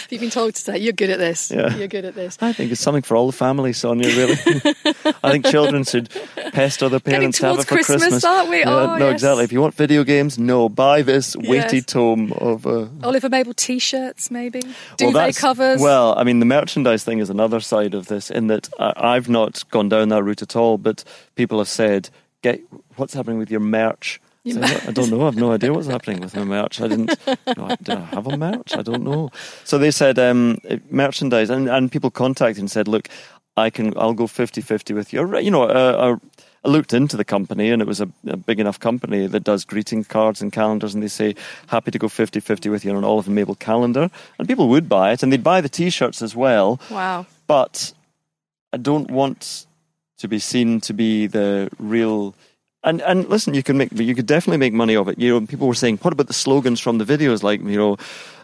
[SPEAKER 2] You've been told to say you're good at this.
[SPEAKER 1] Yeah.
[SPEAKER 2] You're good at this.
[SPEAKER 1] I think it's something for all the family, Sonja, really. I think children should pester their parents to have it for
[SPEAKER 2] Christmas,
[SPEAKER 1] Christmas.
[SPEAKER 2] aren't we?
[SPEAKER 1] Yeah,
[SPEAKER 2] Oh,
[SPEAKER 1] no,
[SPEAKER 2] yes.
[SPEAKER 1] exactly. If you want video games, no, buy this weighty
[SPEAKER 2] Yes.
[SPEAKER 1] tome of. Uh,
[SPEAKER 2] Oliver Mabel T-shirts, maybe
[SPEAKER 1] well,
[SPEAKER 2] duvet
[SPEAKER 1] that's-
[SPEAKER 2] covers.
[SPEAKER 1] Well, I mean, the merchandise thing is another side of this, in that I, I've not gone down that route at all, but people have said, "Get what's happening with your merch." So, I don't know. I've no idea what's happening with my merch. I didn't. No, I- did I have a merch? I don't know. So they said um, merchandise, and, and people contacted and said, "Look, I can. I'll go 50-50 with you." You know, uh, uh, I looked into the company, and it was a, a big enough company that does greeting cards and calendars, and they say, "Happy to go 50-50 with you on an Olive and Mabel calendar," and people would buy it, and they'd buy the T-shirts as well
[SPEAKER 2] wow.
[SPEAKER 1] but I don't want to be seen to be the real. And and listen, you can make you could definitely make money of it. You know, people were saying, what about the slogans from the videos, like you know,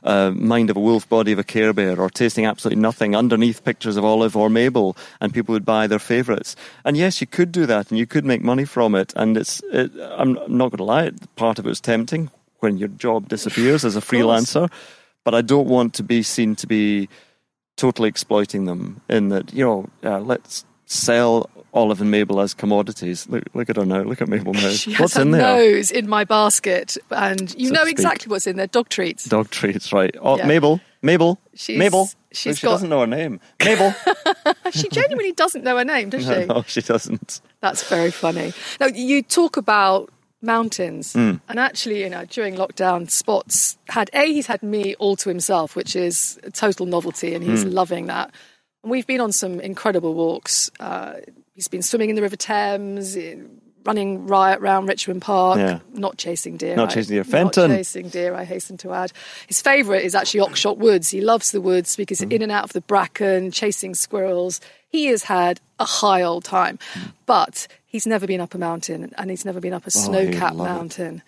[SPEAKER 1] uh, mind of a wolf, body of a Care Bear, or tasting absolutely nothing underneath pictures of Olive or Mabel, and people would buy their favourites. And yes, you could do that, and you could make money from it. And it's, it, I'm not going to lie, part of it is tempting when your job disappears as a freelancer. But I don't want to be seen to be totally exploiting them in that you know uh, let's sell Olive and Mabel as commodities. Look, look at her now. Look at Mabel now.
[SPEAKER 2] She
[SPEAKER 1] What's in there?
[SPEAKER 2] nose in my basket, and you
[SPEAKER 1] So
[SPEAKER 2] know exactly what's in there. Dog treats.
[SPEAKER 1] Dog treats, right? Oh,
[SPEAKER 2] Yeah.
[SPEAKER 1] Mabel, Mabel,
[SPEAKER 2] She's-
[SPEAKER 1] Mabel.
[SPEAKER 2] she's
[SPEAKER 1] she
[SPEAKER 2] got-
[SPEAKER 1] doesn't know her name. Mabel.
[SPEAKER 2] she genuinely doesn't know her name, does she?
[SPEAKER 1] no, she doesn't.
[SPEAKER 2] That's very funny. Now you talk about mountains,
[SPEAKER 1] Mm.
[SPEAKER 2] and actually, you know, during lockdown, Spots had a he's had me all to himself, which is a total novelty, and
[SPEAKER 1] Mm.
[SPEAKER 2] he's loving that. And we've been on some incredible walks. Uh, he's been swimming in the River Thames, eh, running riot round Richmond Park,
[SPEAKER 1] Yeah.
[SPEAKER 2] not chasing deer.
[SPEAKER 1] Not
[SPEAKER 2] I-
[SPEAKER 1] chasing deer.
[SPEAKER 2] Not
[SPEAKER 1] Fenton.
[SPEAKER 2] chasing deer. I hasten to add. His favourite is actually Oxshott Woods. He loves the woods because
[SPEAKER 1] Mm.
[SPEAKER 2] in and out of the bracken, chasing squirrels. He has had a high old time, but he's never been up a mountain and he's never been up a
[SPEAKER 1] Oh,
[SPEAKER 2] snow-capped
[SPEAKER 1] love it.
[SPEAKER 2] mountain.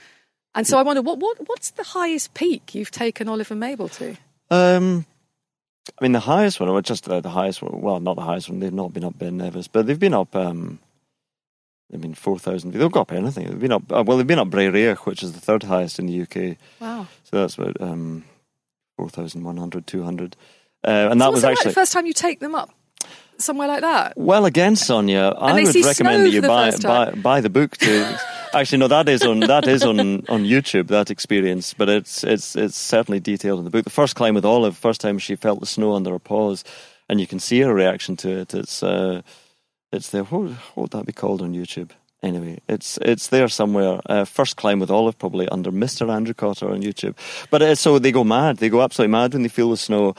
[SPEAKER 2] And so I wonder what, what what's the highest peak you've taken Oliver Mabel to?
[SPEAKER 1] Um, I mean, the highest one, or just uh, the highest one. Well, not the highest one. They've not been up Ben Nevis, but they've been up. Um, I mean, four thousand. They'll go up anything. They've been up. Uh, well, they've been up Braeriach, which is the third highest in the UK.
[SPEAKER 2] Wow.
[SPEAKER 1] So that's about um, 4,100, 200. Uh, and
[SPEAKER 2] So
[SPEAKER 1] that was actually.
[SPEAKER 2] the first time you take them up somewhere like that?
[SPEAKER 1] Well, again, Sonja, I would recommend that you buy, buy buy the book to. Actually, no, that is on that is on, on YouTube that experience, but it's it's it's certainly detailed in the book. The first climb with Olive, first time she felt the snow under her paws, and you can see her reaction to it. It's uh, it's there. What, what would that be called on YouTube? Anyway, it's it's there somewhere. Uh, first climb with Olive, probably under Mister Andrew Cotter on YouTube. But uh, so they go mad. They go absolutely mad when they feel the snow.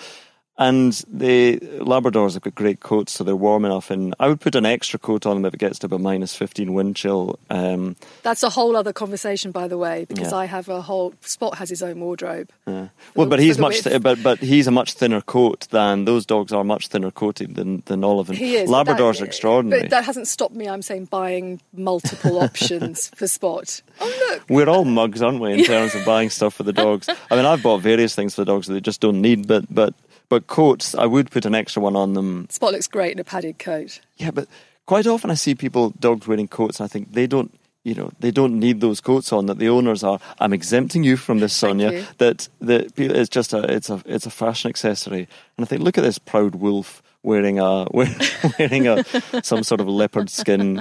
[SPEAKER 1] And the Labradors have got great coats, so they're warm enough. And I would put an extra coat on them if it gets to about minus 15 wind chill. Um,
[SPEAKER 2] That's a whole other conversation, by the way, because
[SPEAKER 1] Yeah.
[SPEAKER 2] I have a whole Spot has his own wardrobe.
[SPEAKER 1] yeah. Well,
[SPEAKER 2] the-
[SPEAKER 1] but he's much, th- but but he's a much thinner coat than those dogs are. Much thinner coated than than all of them.
[SPEAKER 2] He is.
[SPEAKER 1] Labradors
[SPEAKER 2] that-
[SPEAKER 1] are extraordinary.
[SPEAKER 2] But that hasn't stopped me, I'm saying, buying multiple options for Spot. Oh, look.
[SPEAKER 1] We're all mugs, aren't we, in terms of buying stuff for the dogs? I mean, I've bought various things for the dogs that they just don't need, but but but coats, I would put an extra one on them.
[SPEAKER 2] Spot looks great in a padded coat.
[SPEAKER 1] Yeah, but quite often I see people dogs wearing coats, and I think they don't. You know, they don't need those coats on. That the owners are. I'm exempting you from this,
[SPEAKER 2] Sonja.
[SPEAKER 1] That that it's just a it's a it's a fashion accessory. And I think, look at this proud wolf wearing a wearing a some sort of leopard skin.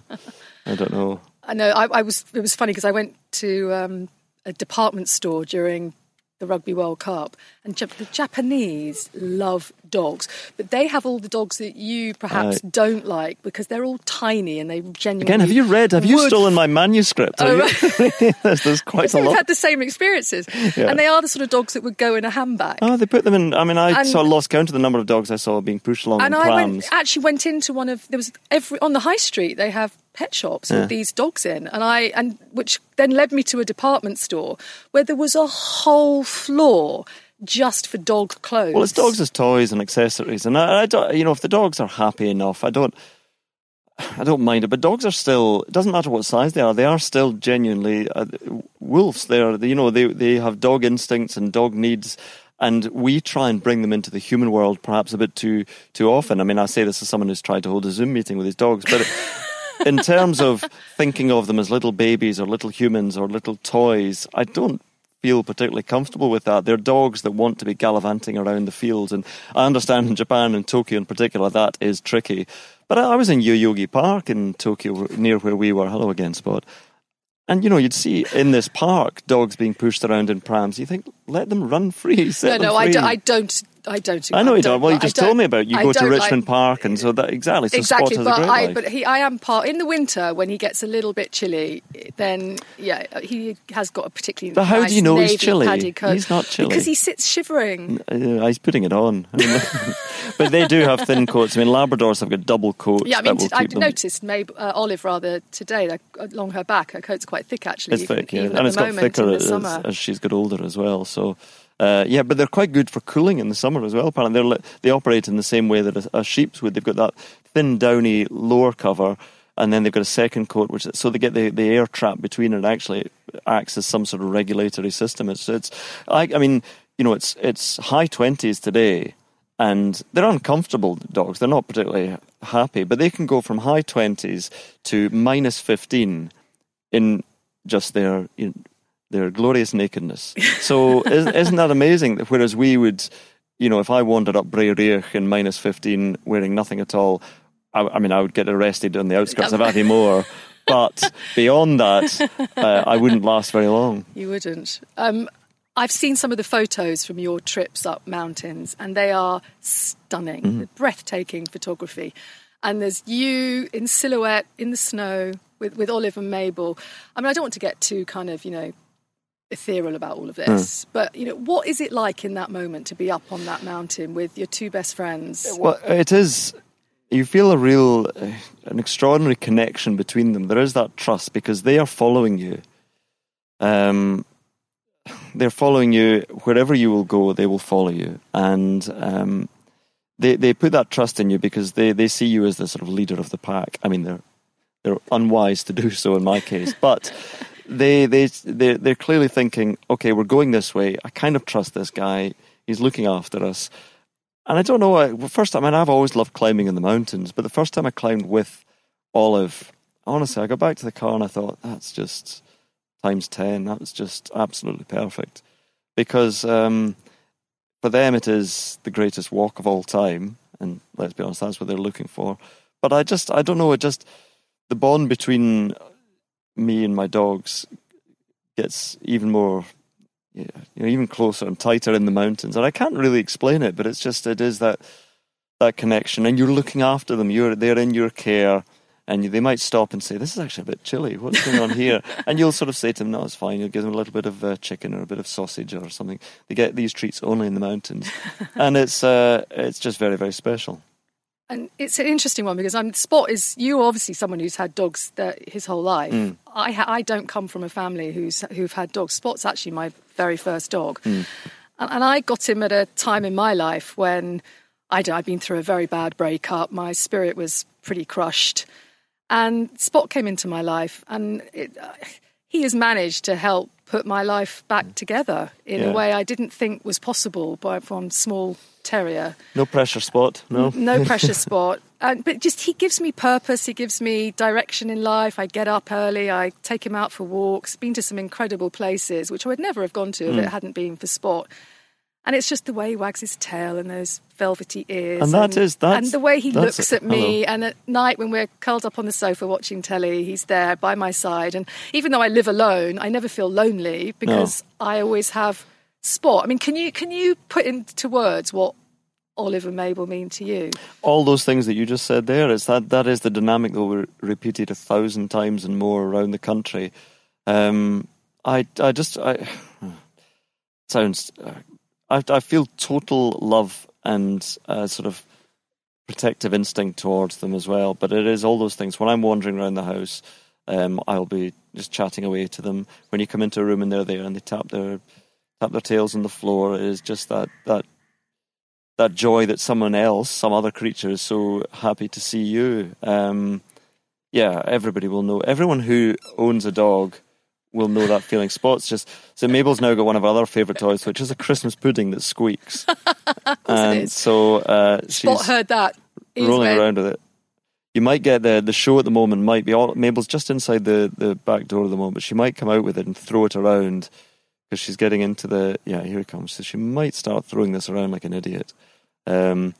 [SPEAKER 1] I don't know.
[SPEAKER 2] I know. I, I was. It was funny because I went to um, a department store during the Rugby World Cup, and the Japanese love dogs, but they have all the dogs that you perhaps don't like because they're all tiny and they genuinely.
[SPEAKER 1] Again, have you read? Have you
[SPEAKER 2] would
[SPEAKER 1] stolen my manuscript?
[SPEAKER 2] Oh,
[SPEAKER 1] Have there's, there's quite a
[SPEAKER 2] we've had the same experiences,
[SPEAKER 1] Yeah.
[SPEAKER 2] and they are the sort of dogs that would go in a handbag.
[SPEAKER 1] Oh, they put them in. I mean, I
[SPEAKER 2] And-
[SPEAKER 1] saw lost count of the number of dogs I saw being pushed along
[SPEAKER 2] and I went, actually went into one of there was every on the high street they have pet shops
[SPEAKER 1] Yeah.
[SPEAKER 2] with these dogs in, and I and which then led me to a department store where there was a whole floor just for dog clothes.
[SPEAKER 1] Well, it's dogs as toys and accessories, and I, I don't. You know, if the dogs are happy enough, I don't. I don't mind it, but dogs are still. It doesn't matter what size they are; they are still genuinely uh, wolves. They are, you know, they they have dog instincts and dog needs, and we try and bring them into the human world perhaps a bit too too often. I mean, I say this as someone who's tried to hold a Zoom meeting with his dogs, but. in terms of thinking of them as little babies or little humans or little toys, I don't feel particularly comfortable with that. They're dogs that want to be gallivanting around the fields, and I understand in Japan and Tokyo in particular that is tricky. But I was in Yoyogi Park in Tokyo, near where we were. Hello again, Spot. And you know, you'd see in this park dogs being pushed around in prams. You think, let them run free.
[SPEAKER 2] no, no,
[SPEAKER 1] them
[SPEAKER 2] I, do, I don't. I don't.
[SPEAKER 1] I know you don't. Well, you just told me about. You
[SPEAKER 2] I
[SPEAKER 1] go to
[SPEAKER 2] don't like-
[SPEAKER 1] Richmond Park, and so that exactly. So
[SPEAKER 2] exactly, but I
[SPEAKER 1] life.
[SPEAKER 2] but he I am part in the winter when he gets a little bit chilly. Then yeah, he has got a particularly.
[SPEAKER 1] But how do you know he's chilly? He's not chilly.
[SPEAKER 2] because he sits shivering.
[SPEAKER 1] Uh, he's putting it on. But they do have thin coats. I mean, Labradors have got double coats.
[SPEAKER 2] Yeah, I mean,
[SPEAKER 1] that will
[SPEAKER 2] t- I noticed Mab- uh, Olive rather today like, along her back. Her coat's quite thick actually.
[SPEAKER 1] It's
[SPEAKER 2] even,
[SPEAKER 1] thick, yeah. and it's got thicker as, as she's got older as well. So, uh, yeah, but they're quite good for cooling in the summer as well. Apparently, they're, they operate in the same way that a, a sheep's would. They've got that thin, downy lower cover, and then they've got a second coat, which so they get the, the air trap between, and actually acts as some sort of regulatory system. It's, it's I, I mean, you know, it's it's high twenties today. And they're uncomfortable dogs. They're not particularly happy, but they can go from high 20s to minus 15 in just their you know, their glorious nakedness. So isn't, isn't that amazing? That Whereas we would, you know, if I wandered up Braeriach in minus fifteen wearing nothing at all, I, I mean, I would get arrested on the outskirts of Aviemore. But beyond that, uh, I wouldn't last very long.
[SPEAKER 2] You wouldn't. Um, I've seen some of the photos from your trips up mountains, and they are stunning,
[SPEAKER 1] Mm-hmm.
[SPEAKER 2] breathtaking photography. And there's you in silhouette in the snow with, with Olive and Mabel. I mean, I don't want to get too kind of, you know, ethereal about all of
[SPEAKER 1] Mm.
[SPEAKER 2] this, but, you know, what is it like in that moment to be up on that mountain with your two best friends?
[SPEAKER 1] Well, it is. You feel a real, uh, an extraordinary connection between them. There is that trust because they are following you. Um, they're following you wherever you will go. They will follow you, and um, they they put that trust in you because they, they see you as the sort of leader of the pack. I mean, they're they're unwise to do so in my case, but they they they they're clearly thinking, okay, we're going this way. I kind of trust this guy. He's looking after us. And I don't know. I, well, first I mean, I've always loved climbing in the mountains, but the first time I climbed with Olive, honestly, I got back to the car and I thought that's just times ten. That was just absolutely perfect because um, for them it is the greatest walk of all time, and let's be honest, that's what they're looking for. But I just, I don't know. It just the bond between me and my dogs gets even more yeah, you know, even closer and tighter in the mountains. And I can't really explain it, but it's just it is that that connection, and you're looking after them. You're they're in your care, and you, they might stop and say, "This is actually a bit chilly. What's going on here?" and you'll sort of say to them, "No, it's fine." You'll give them a little bit of uh, chicken or a bit of sausage or something. They get these treats only in the mountains, and it's uh, it's just very very special.
[SPEAKER 2] And it's an interesting one because I'm Spot is you obviously someone who's had dogs that his whole life.
[SPEAKER 1] Mm.
[SPEAKER 2] I ha- I don't come from a family who's who've had dogs. Spot's actually my very first dog,
[SPEAKER 1] Mm.
[SPEAKER 2] and, and I got him at a time in my life when I'd, I'd been through a very bad breakup. My spirit was pretty crushed, and Spot came into my life, and it, uh, he has managed to help put my life back together in
[SPEAKER 1] Yeah.
[SPEAKER 2] a way I didn't think was possible by from small terrier
[SPEAKER 1] No pressure spot. No.
[SPEAKER 2] no pressure spot. and, but just he gives me purpose. He gives me direction in life. I get up early. I take him out for walks. Been to some incredible places which I would never have gone to if
[SPEAKER 1] Mm.
[SPEAKER 2] it hadn't been for Spot. And it's just the way he wags his tail and those velvety ears,
[SPEAKER 1] And that is- that's-
[SPEAKER 2] and the way he looks at me. And at night when we're curled up on the sofa watching telly, he's there by my side. And even though I live alone, I never feel lonely because I always have Spot. I mean, can you can you put into words what Olive and Mabel mean to you?
[SPEAKER 1] all those things that you just said there is that that is the dynamic that we repeated a thousand times and more around the country. Um, I I just I sounds uh, I I feel total love and uh, sort of protective instinct towards them as well. But it is all those things. When I'm wandering around the house, um, I'll be just chatting away to them. When you come into a room and they're there and they tap their tap their tails on the floor, it is just that that that joy that someone else, some other creature, is so happy to see you. Um, yeah, everybody will know. Everyone who owns a dog will know that feeling. Spots just so Mabel's now got one of our other favourite toys, which is a Christmas pudding that squeaks. and so uh,
[SPEAKER 2] Spot
[SPEAKER 1] she's
[SPEAKER 2] heard that. Ears
[SPEAKER 1] rolling around with it. You might get the the show at the moment might be all Mabel's just inside the the back door at the moment. But she might come out with it and throw it around because she's getting into the yeah here it comes. So she might start throwing this around like an idiot. Um,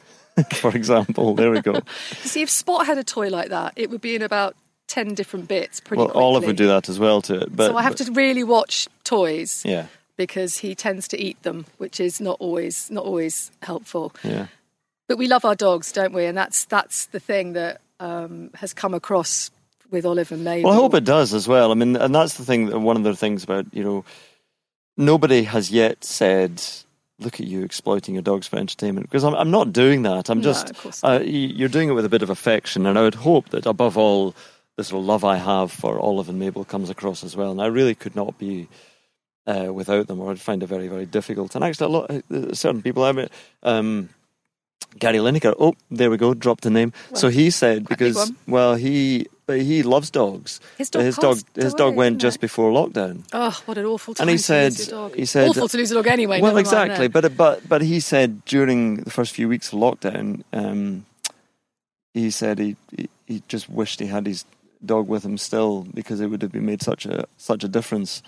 [SPEAKER 1] for example, there we go.
[SPEAKER 2] See, if Spot had a toy like that, it would be in about 10 different bits pretty
[SPEAKER 1] well,
[SPEAKER 2] quickly.
[SPEAKER 1] Olive would do that as well to it. But
[SPEAKER 2] so I have
[SPEAKER 1] but-
[SPEAKER 2] to really watch toys
[SPEAKER 1] yeah
[SPEAKER 2] because he tends to eat them, which is not always not always helpful.
[SPEAKER 1] yeah.
[SPEAKER 2] But we love our dogs, don't we? And that's that's the thing that um, has come across with Olive and Mabel.
[SPEAKER 1] Well, I hope it does as well. I mean, and that's the thing. One of the things about you know, nobody has yet said, "Look at you exploiting your dogs for entertainment." Because I'm, I'm not doing that. I'm
[SPEAKER 2] No,
[SPEAKER 1] just uh, you're doing it with a bit of affection, and I would hope that above all, the sort of love I have for Olive and Mabel comes across as well. And I really could not be. Uh, without them, or I'd find it very, very difficult. And actually, a lot, uh, certain people, I mean, um, Gary Lineker. Oh, there we go. Dropped the name. so he said
[SPEAKER 2] quite a big
[SPEAKER 1] because well, he but he loves dogs.
[SPEAKER 2] His dog
[SPEAKER 1] his dog, his dog
[SPEAKER 2] away,
[SPEAKER 1] went just
[SPEAKER 2] it?
[SPEAKER 1] before lockdown.
[SPEAKER 2] Oh, what an awful time
[SPEAKER 1] And he
[SPEAKER 2] to
[SPEAKER 1] said-
[SPEAKER 2] lose your dog.
[SPEAKER 1] he said-
[SPEAKER 2] awful to lose a dog anyway.
[SPEAKER 1] well, exactly. But but but he said during the first few weeks of lockdown, um, he said he, he he just wished he had his dog with him still because it would have been made such a such a difference.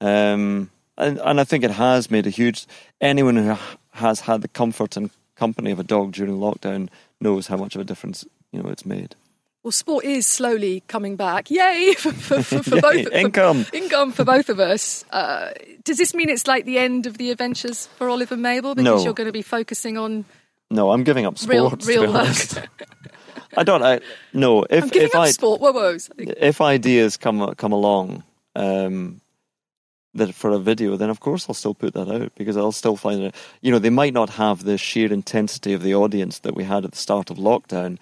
[SPEAKER 1] Um, and and I think it has made a huge. Anyone who has had the comfort and company of a dog during lockdown knows how much of a difference you know it's made.
[SPEAKER 2] Well, sport is slowly coming back. Yay for, for, for, for
[SPEAKER 1] Yay,
[SPEAKER 2] both for-
[SPEAKER 1] income.
[SPEAKER 2] income for both of us. Uh, does this mean it's like the end of the adventures for Oliver and Mabel because
[SPEAKER 1] No.
[SPEAKER 2] you're going to be focusing on
[SPEAKER 1] No, I'm giving up
[SPEAKER 2] real
[SPEAKER 1] sport. to
[SPEAKER 2] real
[SPEAKER 1] be honest. I don't. I no. If
[SPEAKER 2] I'm giving
[SPEAKER 1] if
[SPEAKER 2] up
[SPEAKER 1] I
[SPEAKER 2] sport. Whoa, whoa.
[SPEAKER 1] if ideas come come along um, that for a video, then of course I'll still put that out because I'll still find it. You know, they might not have the sheer intensity of the audience that we had at the start of lockdown,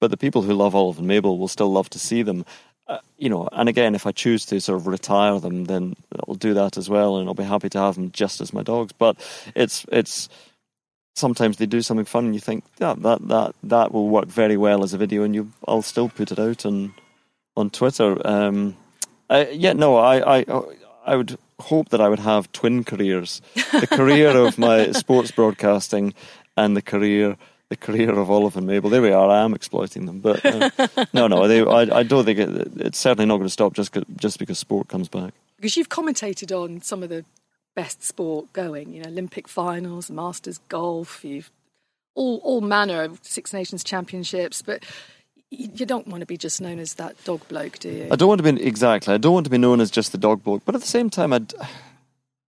[SPEAKER 1] but the people who love Olive and Mabel will still love to see them. Uh, you know, and again, if I choose to sort of retire them, then I'll do that as well, and I'll be happy to have them just as my dogs. But it's it's sometimes they do something fun, and you think, yeah, that that that will work very well as a video, and you I'll still put it out on on Twitter. Um, yeah, no, I, I I would hope that I would have twin careers: the career of my sports broadcasting and the career the career of Olive and Mabel. There we are. I am exploiting them, but uh, no, no, they, I, I don't think it, it's certainly not going to stop just just because sport comes back.
[SPEAKER 2] because you've commentated on some of the best sport going. You know, Olympic finals, Masters golf. You've all all manner of Six Nations championships, but. You don't want to be just known as that dog bloke, do you?
[SPEAKER 1] I don't want to be exactly. I don't want to be known as just the dog bloke, but at the same time, I'd,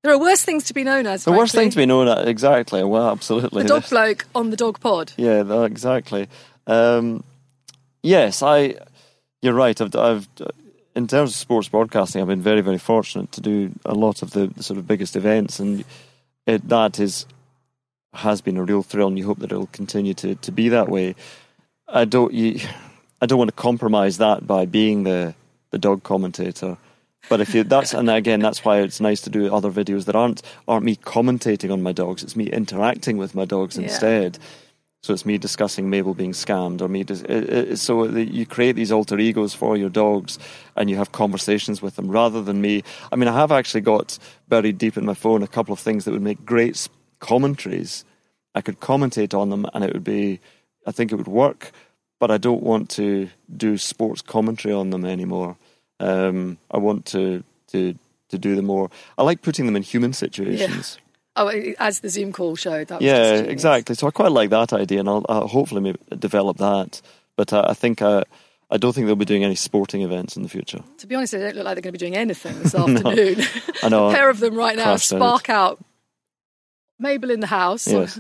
[SPEAKER 2] There are worse things to be known as.
[SPEAKER 1] the worst thing to be known as exactly. Well, absolutely.
[SPEAKER 2] The dog bloke on the dog pod.
[SPEAKER 1] Yeah, exactly. Um, yes, I. You're right. I've, I've, in terms of sports broadcasting, I've been very, very fortunate to do a lot of the, the sort of biggest events, and it, that is has been a real thrill, and you hope that it'll continue to, to be that way. I don't. You, I don't want to compromise that by being the the dog commentator. But if you that's and again that's why it's nice to do other videos that aren't aren't me commentating on my dogs. It's me interacting with my dogs
[SPEAKER 2] Yeah.
[SPEAKER 1] instead. So it's me discussing Mabel being scammed, or me. Dis- it, it, so that you create these alter egos for your dogs, and you have conversations with them rather than me. I mean, I have actually got buried deep in my phone a couple of things that would make great commentaries. I could commentate on them, and it would be I think it would work, but I don't want to do sports commentary on them anymore. Um, I want to to to do them more. I like putting them in human situations.
[SPEAKER 2] Yeah. Oh, as the Zoom call showed. That
[SPEAKER 1] yeah, exactly. So I quite like that idea, and I'll, I'll hopefully maybe develop that. But uh, I think uh, I don't think they'll be doing any sporting events in the future.
[SPEAKER 2] To be honest, they don't look like they're going to be doing anything this afternoon.
[SPEAKER 1] I know.
[SPEAKER 2] A pair of them right now spark out. Mabel in the house.
[SPEAKER 1] Yes.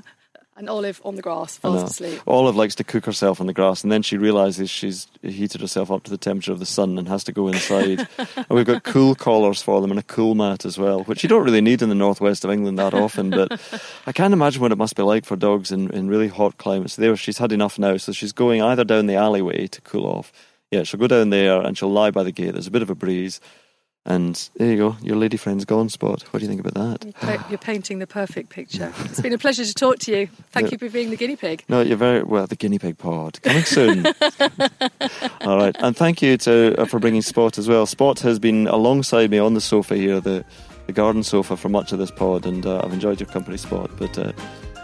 [SPEAKER 2] And Olive on the grass, fast asleep.
[SPEAKER 1] Olive likes to cook herself on the grass, and then she realizes she's heated herself up to the temperature of the sun and has to go inside. and we've got cool collars for them and a cool mat as well, which you don't really need in the northwest of England that often. But I can't imagine what it must be like for dogs in, in really hot climates. There, she's had enough now, so she's going either down the alleyway to cool off. Yeah, she'll go down there and she'll lie by the gate. There's a bit of a breeze and there you go, your lady friend's gone spot. What do you think about
[SPEAKER 2] that? You're painting the perfect picture. It's been a pleasure to talk to you. Thank yeah. you for being the guinea pig.
[SPEAKER 1] No, you're very well. The guinea pig pod coming soon. All right, and thank you to uh, for bringing Spot as well. Spot has been alongside me on the sofa here, the the garden sofa for much of this pod, and uh, I've enjoyed your company, Spot. But uh,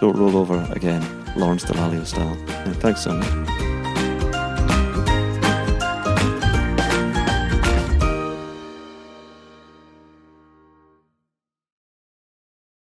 [SPEAKER 1] don't roll over again, Lawrence Dallaglio style. Yeah, thanks so much.